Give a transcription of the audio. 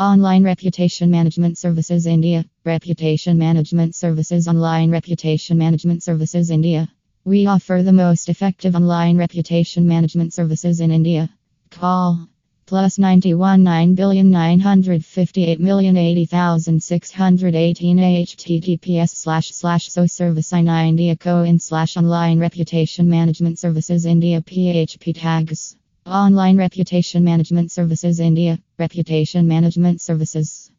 Online Reputation Management Services India. Reputation Management Services Online Reputation Management Services India. We offer the most effective online reputation management services in India. Call plus 91 9 billion 958 million 80,618 https slash slash so service in India co in slash online reputation management services India PHP tags. Online Reputation Management Services India. Reputation Management Services.